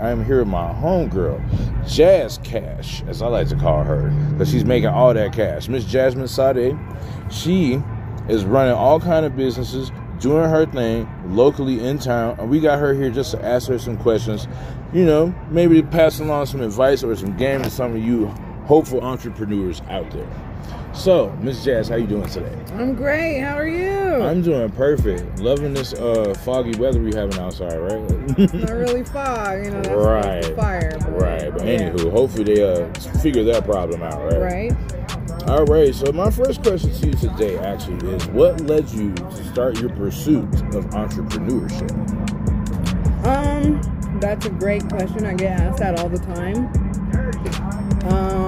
I am here with my homegirl, Jazz Cash, as I like to call her, because she's making all that cash. Miss Jasmine Sade, she is running all kind of businesses, doing her thing locally in town, and we got her here just to ask her some questions. You know, maybe pass along some advice or some game to some of you hopeful entrepreneurs out there. So, Miss Jazz, how you doing today? I'm great. How are you? I'm doing perfect. Loving this uh, foggy weather we having outside, right? Not really fog, you know. That's right. Fire. But right. But yeah. anywho, hopefully they uh, figure that problem out, right? Right. All right. So my first question to you today actually is, what led you to start your pursuit of entrepreneurship? Um, that's a great question. I get asked that all the time. Um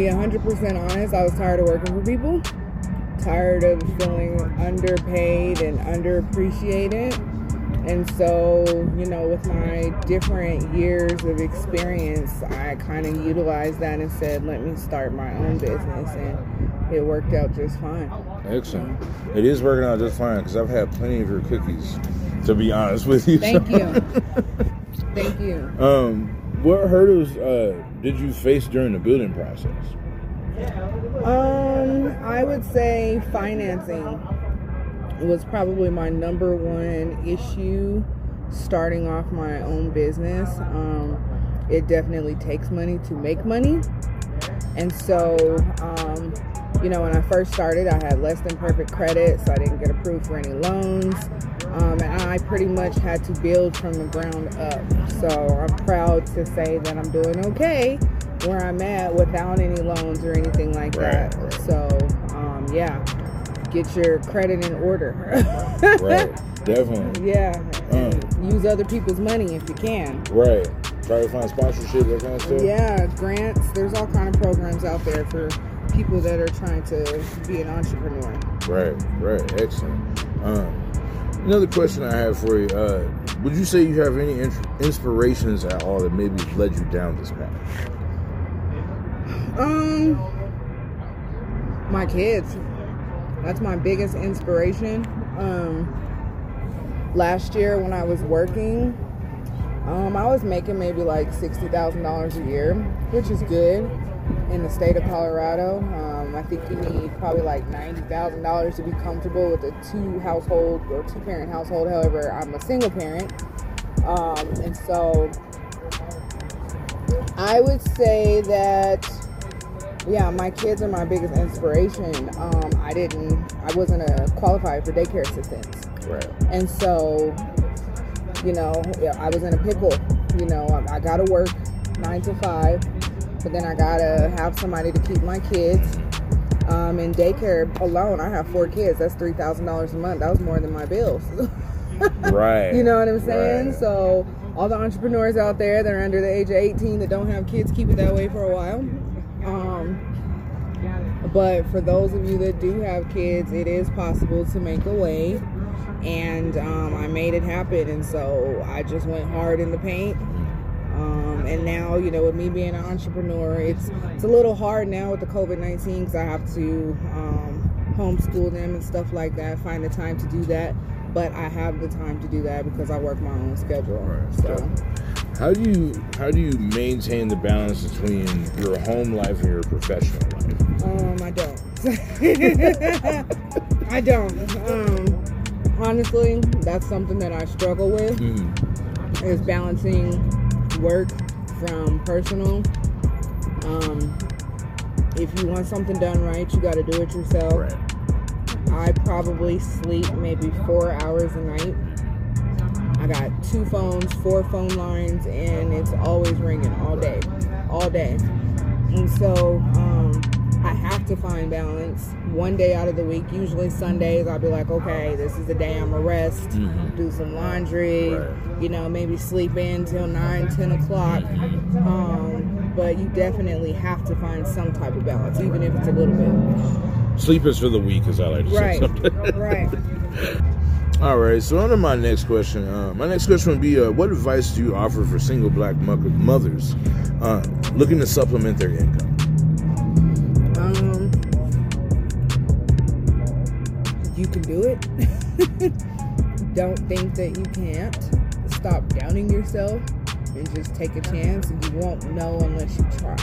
be 100% honest, I was tired of working for people, tired of feeling underpaid and underappreciated. And so, you know, with my different years of experience, I kind of utilized that and said, let me start my own business. And it worked out just fine. Excellent. It is working out just fine because I've had plenty of your cookies, to be honest with you. Thank you. Thank you. Um, what hurdles uh, did you face during the building process? Um, I would say financing was probably my number one issue starting off my own business. Um, it definitely takes money to make money. And so, um, you know, when I first started, I had less than perfect credit, so I didn't get approved for any loans. Um, and I pretty much had to build from the ground up. So I'm proud to say that I'm doing okay where I'm at without any loans or anything like right, that. Right. So, um, yeah, get your credit in order. right, definitely. Yeah, um, use other people's money if you can. Right. Try to find sponsorship, that kind of stuff. Yeah, grants. There's all kind of programs out there for people that are trying to be an entrepreneur. Right, right, excellent. Um, another question I have for you: uh, Would you say you have any inspirations at all that maybe led you down this path? Um, my kids. That's my biggest inspiration. Um, last year when I was working, um, I was making maybe like sixty thousand dollars a year, which is good in the state of Colorado. Um, I think you need probably like ninety thousand dollars to be comfortable with a two household or two parent household. However, I'm a single parent, um, and so I would say that yeah, my kids are my biggest inspiration. Um, I didn't, I wasn't a qualified for daycare assistants. Right. And so, you know, I was in a pickle. You know, I, I got to work nine to five, but then I got to have somebody to keep my kids. Um, in daycare alone, I have four kids. That's three thousand dollars a month. That was more than my bills. right. You know what I'm saying? Right. So all the entrepreneurs out there that are under the age of 18 that don't have kids, keep it that way for a while. Um, but for those of you that do have kids, it is possible to make a way. And um, I made it happen. And so I just went hard in the paint. Um, and now, you know, with me being an entrepreneur, it's it's a little hard now with the COVID 19 because I have to um, homeschool them and stuff like that, find the time to do that. But I have the time to do that because I work my own schedule. Right. So. How do you how do you maintain the balance between your home life and your professional life? Um, I don't. I don't. Um, honestly, that's something that I struggle with. Mm-hmm. Is balancing work from personal. Um, if you want something done right, you got to do it yourself. Right. I probably sleep maybe four hours a night. I got two phones, four phone lines, and it's always ringing all day, all day. And so um, I have to find balance. One day out of the week, usually Sundays, I'll be like, okay, this is the day I'm gonna rest, mm-hmm. do some laundry, right. you know, maybe sleep in till 9, 10 o'clock. Um, but you definitely have to find some type of balance, even if it's a little bit. Sleep is for the weak, as I like to right. say. right. All right, so on to my next question. Uh, my next question would be uh, What advice do you offer for single black mothers uh, looking to supplement their income? You can do it. Don't think that you can't. Stop doubting yourself. and just take a chance, and you won't know unless you try.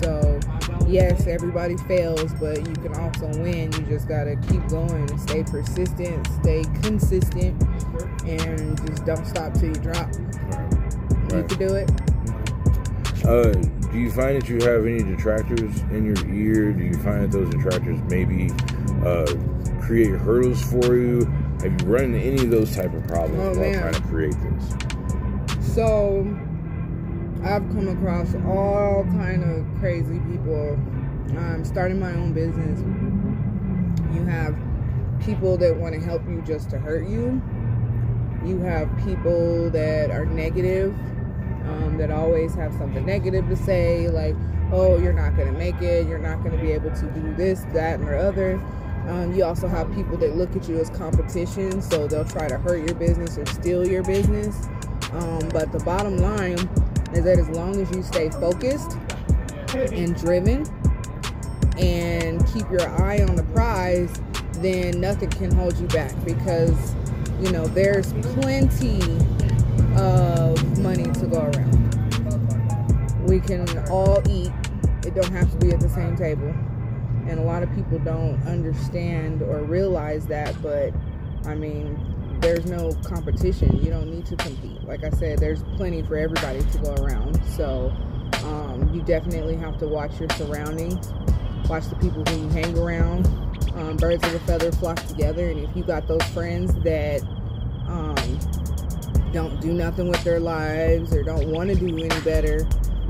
So, yes, everybody fails, but you can also win. You just gotta keep going and stay persistent, stay consistent, and just don't stop till you drop. You Right. can do it. Uh, do you find that you have any detractors in your ear? Do you find that those detractors maybe uh, create hurdles for you? Have you run into any of those type of problems Oh, while man. trying to create this? So I've come across all kind of crazy people. I'm starting my own business, you have people that want to help you just to hurt you. You have people that are negative, um, that always have something negative to say, like, "Oh, you're not going to make it. You're not going to be able to do this, that, and the other." Um, you also have people that look at you as competition, so they'll try to hurt your business or steal your business. Um, but the bottom line is that as long as you stay focused and driven and keep your eye on the prize, then nothing can hold you back because you know there's plenty of money to go around. We can all eat. It don't have to be at the same table. And a lot of people don't understand or realize that, but I mean, there's no competition. You don't need to compete. Like I said, there's plenty for everybody to go around. So um, you definitely have to watch your surroundings, watch the people who you hang around. Um, birds of a feather flock together, and if you got those friends that um, don't do nothing with their lives or don't want to do any better,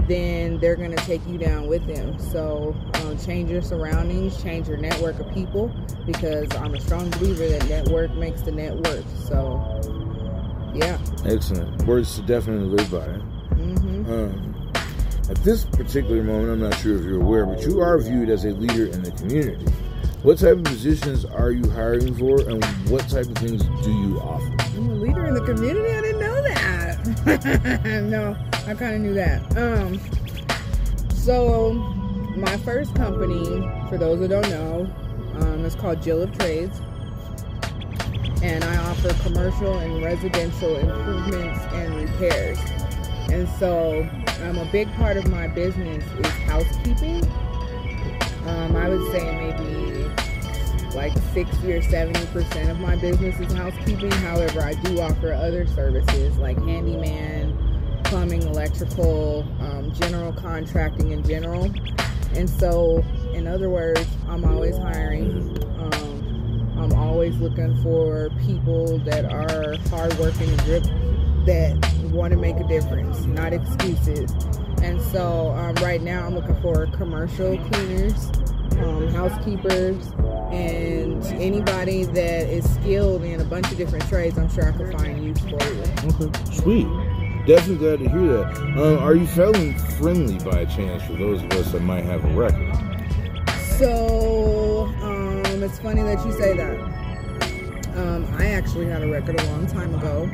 then they're going to take you down with them. So um, change your surroundings, change your network of people, because I'm a strong believer that network makes the net work. So, yeah. Excellent. Words to definitely live by. hmm Um, at this particular moment, I'm not sure if you're aware, but you are viewed as a leader in the community. What type of positions are you hiring for, and what type of things do you offer? I'm a leader in the community. I didn't know that. no, I kind of knew that. Um, so my first company, for those that don't know, um, is called Jill of Trades, and I offer commercial and residential improvements and repairs. And so, um, a big part of my business is housekeeping. Um, I would say maybe like 60 or 70 percent of my business is housekeeping. However, I do offer other services like handyman, plumbing, electrical, um, general contracting in general. And so, in other words, I'm always hiring. Um, I'm always looking for people that are hardworking and that want to make a difference, not excuses. And so, um, right now, I'm looking for commercial cleaners, um, housekeepers, and anybody that is skilled in a bunch of different trades. I'm sure I could find use for you. Okay, sweet. Definitely glad to hear that. Um, are you felon friendly by chance for those of us that might have a record? So, um, it's funny that you say that. Um, I actually had a record a long time ago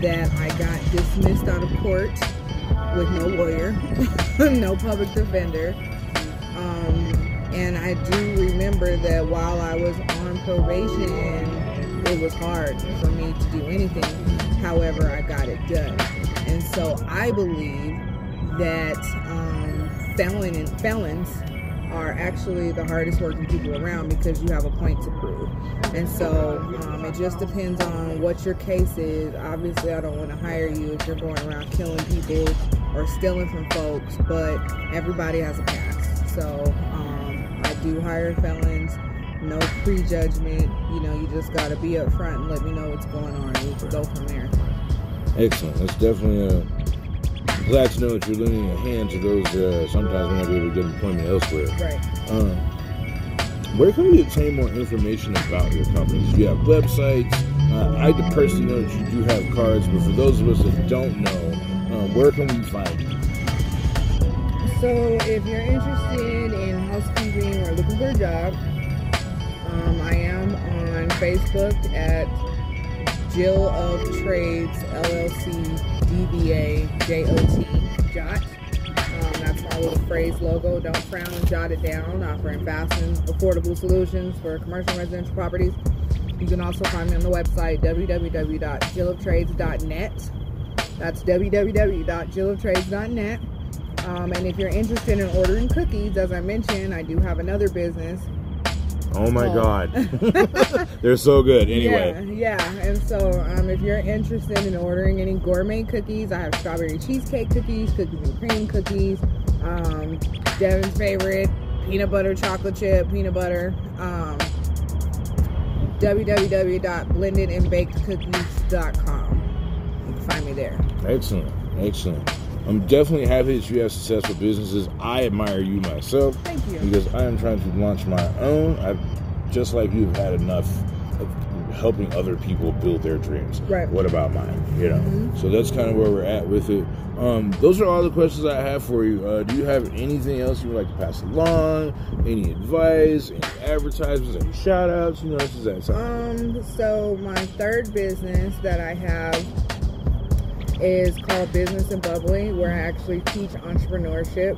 that I got dismissed out of court with no lawyer, no public defender. And I do remember that while I was on probation, it was hard for me to do anything. However, I got it done. And so I believe that um, felon and felons are actually the hardest working people around because you have a point to prove. And so um, it just depends on what your case is. Obviously, I don't want to hire you if you're going around killing people or stealing from folks, but everybody has a past. So do hire felons. No prejudgment. You know, you just got to be up front and let me know what's going on. We can go from there. Excellent. That's definitely uh, glad to know that you're lending a hand to those uh, sometimes may not be able to get employment elsewhere. Right. Um, where can we obtain more information about your companies? Do you have websites? Uh, I personally know that you do have cards, but for those of us that don't know, um, where can we find you? So, if you're interested in housekeeping or looking for a job, um, I am on Facebook at Jill of Trades LLC DBA JOT Jot. Um, that's my little phrase logo. Don't frown, jot it down. Offering fast and affordable solutions for commercial and residential properties. You can also find me on the website www.jilloftrades.net. That's www.jilloftrades.net. Um, and if you're interested in ordering cookies, as I mentioned, I do have another business. Oh my Oh. God. They're so good. Anyway. Yeah, yeah. And so um, if you're interested in ordering any gourmet cookies, I have strawberry cheesecake cookies, cookies and cream cookies, um, Devin's favorite, peanut butter chocolate chip, peanut butter. Um, www.blendedandbakedcookies.com. You can find me there. Excellent. Excellent. I'm definitely happy that you have successful businesses. I admire you myself Thank you. because I am trying to launch my own. I've just like you've had enough of helping other people build their dreams. Right. What about mine? You know. Mhm. So that's kind of where we're at with it. Um, those are all the questions I have for you. Uh, do you have anything else you would like to pass along? Any advice? Any advertisements? Any shout outs? You know, this is that time. Um, so my third business that I have is called Business and Bubbly, where I actually teach entrepreneurship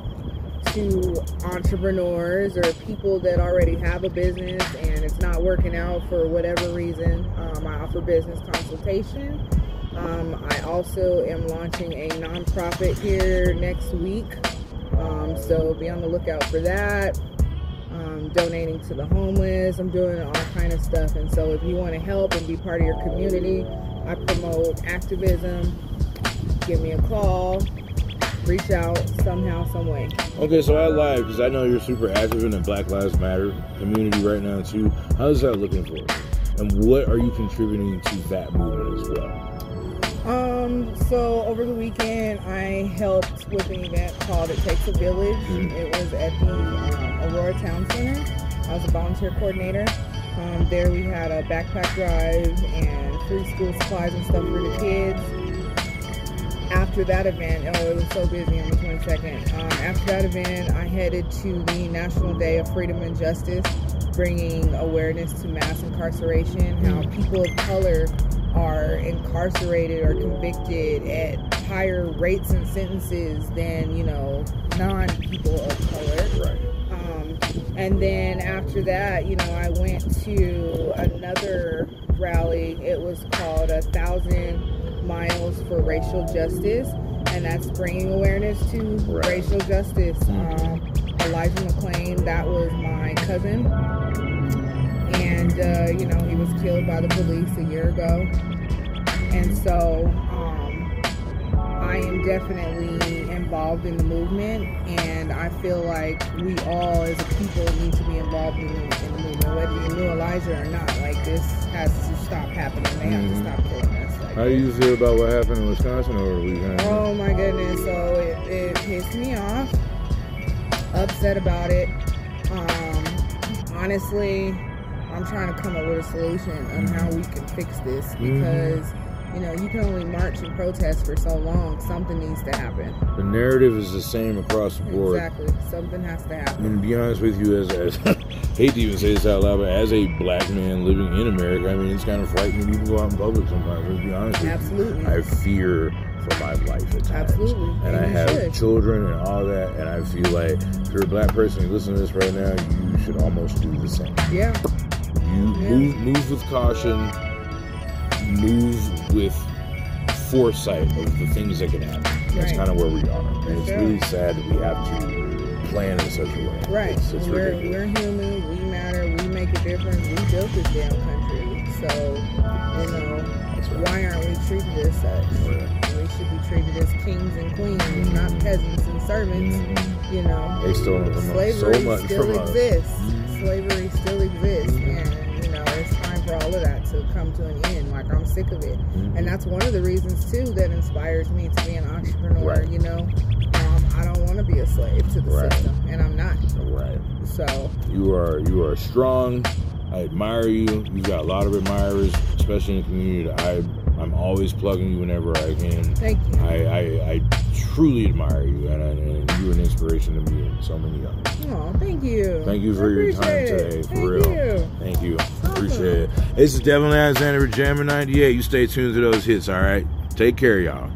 to entrepreneurs or people that already have a business and it's not working out for whatever reason. Um, I offer business consultation. Um, I also am launching a nonprofit here next week, um, so be on the lookout for that um, donating to the homeless. I'm doing all kind of stuff. And so if you want to help and be part of your community, I promote activism. Give me a call. Reach out somehow, some way. Okay, so I lied because I know you're super active in the Black Lives Matter community right now too. How's that looking for you? And what are you contributing to that movement as well? Um, so over the weekend, I helped with an event called It Takes a Village. Mhm. It was at the um, Aurora Town Center. I was a volunteer coordinator. Um, there we had a backpack drive and free school supplies and stuff for the kids. After that event, oh, it was so busy on the 22nd. Um, after that event, I headed to the National Day of Freedom and Justice, bringing awareness to mass incarceration, how people of color are incarcerated or convicted at higher rates and sentences than, you know, non people of color. Right. Um, and then after that, you know, I went to another rally. It was called A Thousand Miles for Racial Justice, and that's bringing awareness to Right. racial justice. Mhm. Um, Elijah McClain, that was my cousin. And, uh, you know, he was killed by the police a year ago. And so, um, I am definitely involved in the movement, and I feel like we all, as a people, need to be involved in, in the movement, whether you knew Elijah or not. Like this has to stop happening. They have Mhm. to stop killing How do you feel about what happened in Wisconsin over the weekend? Oh my goodness! So it, it pissed me off. Upset about it. Um, honestly, I'm trying to come up with a solution on how we can fix this Mhm. because you know you can only march and protest for so long. Something needs to happen. The narrative is the same across the board. Exactly. Something has to I happen. mean, to be honest with you, as, as hate to even say this out loud, but as a black man living in America, I mean, it's kind of frightening to even go out in public sometimes. Let's be honest with Absolutely. you. I fear for my life at times. Absolutely. And, And I have should. children and all that, and I feel like if you're a black person, you listen to this right now, you should almost do the same. Yeah. You Yeah. move, move with caution, move with foresight of the things that can happen. That's Right. kind of where we are. And it's sure. really sad that we have to plan in such a way. Right. It's, it's we're we're human. We matter. We make a difference. We built this damn country. So you know right. why aren't we treated as such? Right. We should be treated as kings and queens, not peasants and servants. Mhm. You know, They stole from slavery so much still exists. Mhm. Slavery still exists, come to an end. Like I'm sick of it, Mhm. and that's one of the reasons too that inspires me to be an entrepreneur. Right. You know, um, I don't want to be a slave to the Right. system, and I'm not. Right. So You are you are strong. I admire you. You've got a lot of admirers, especially in the community. I I'm always plugging you whenever I can. thank you. I, I, I truly admire you, and, I, and you're an inspiration to me and so many others. Oh, thank you. Thank you for your time appreciate it. today, for Thank real. You. Thank you. Appreciate it. This is Devin Alexander with Jammer 98. You stay tuned to those hits, all right? Take care, y'all.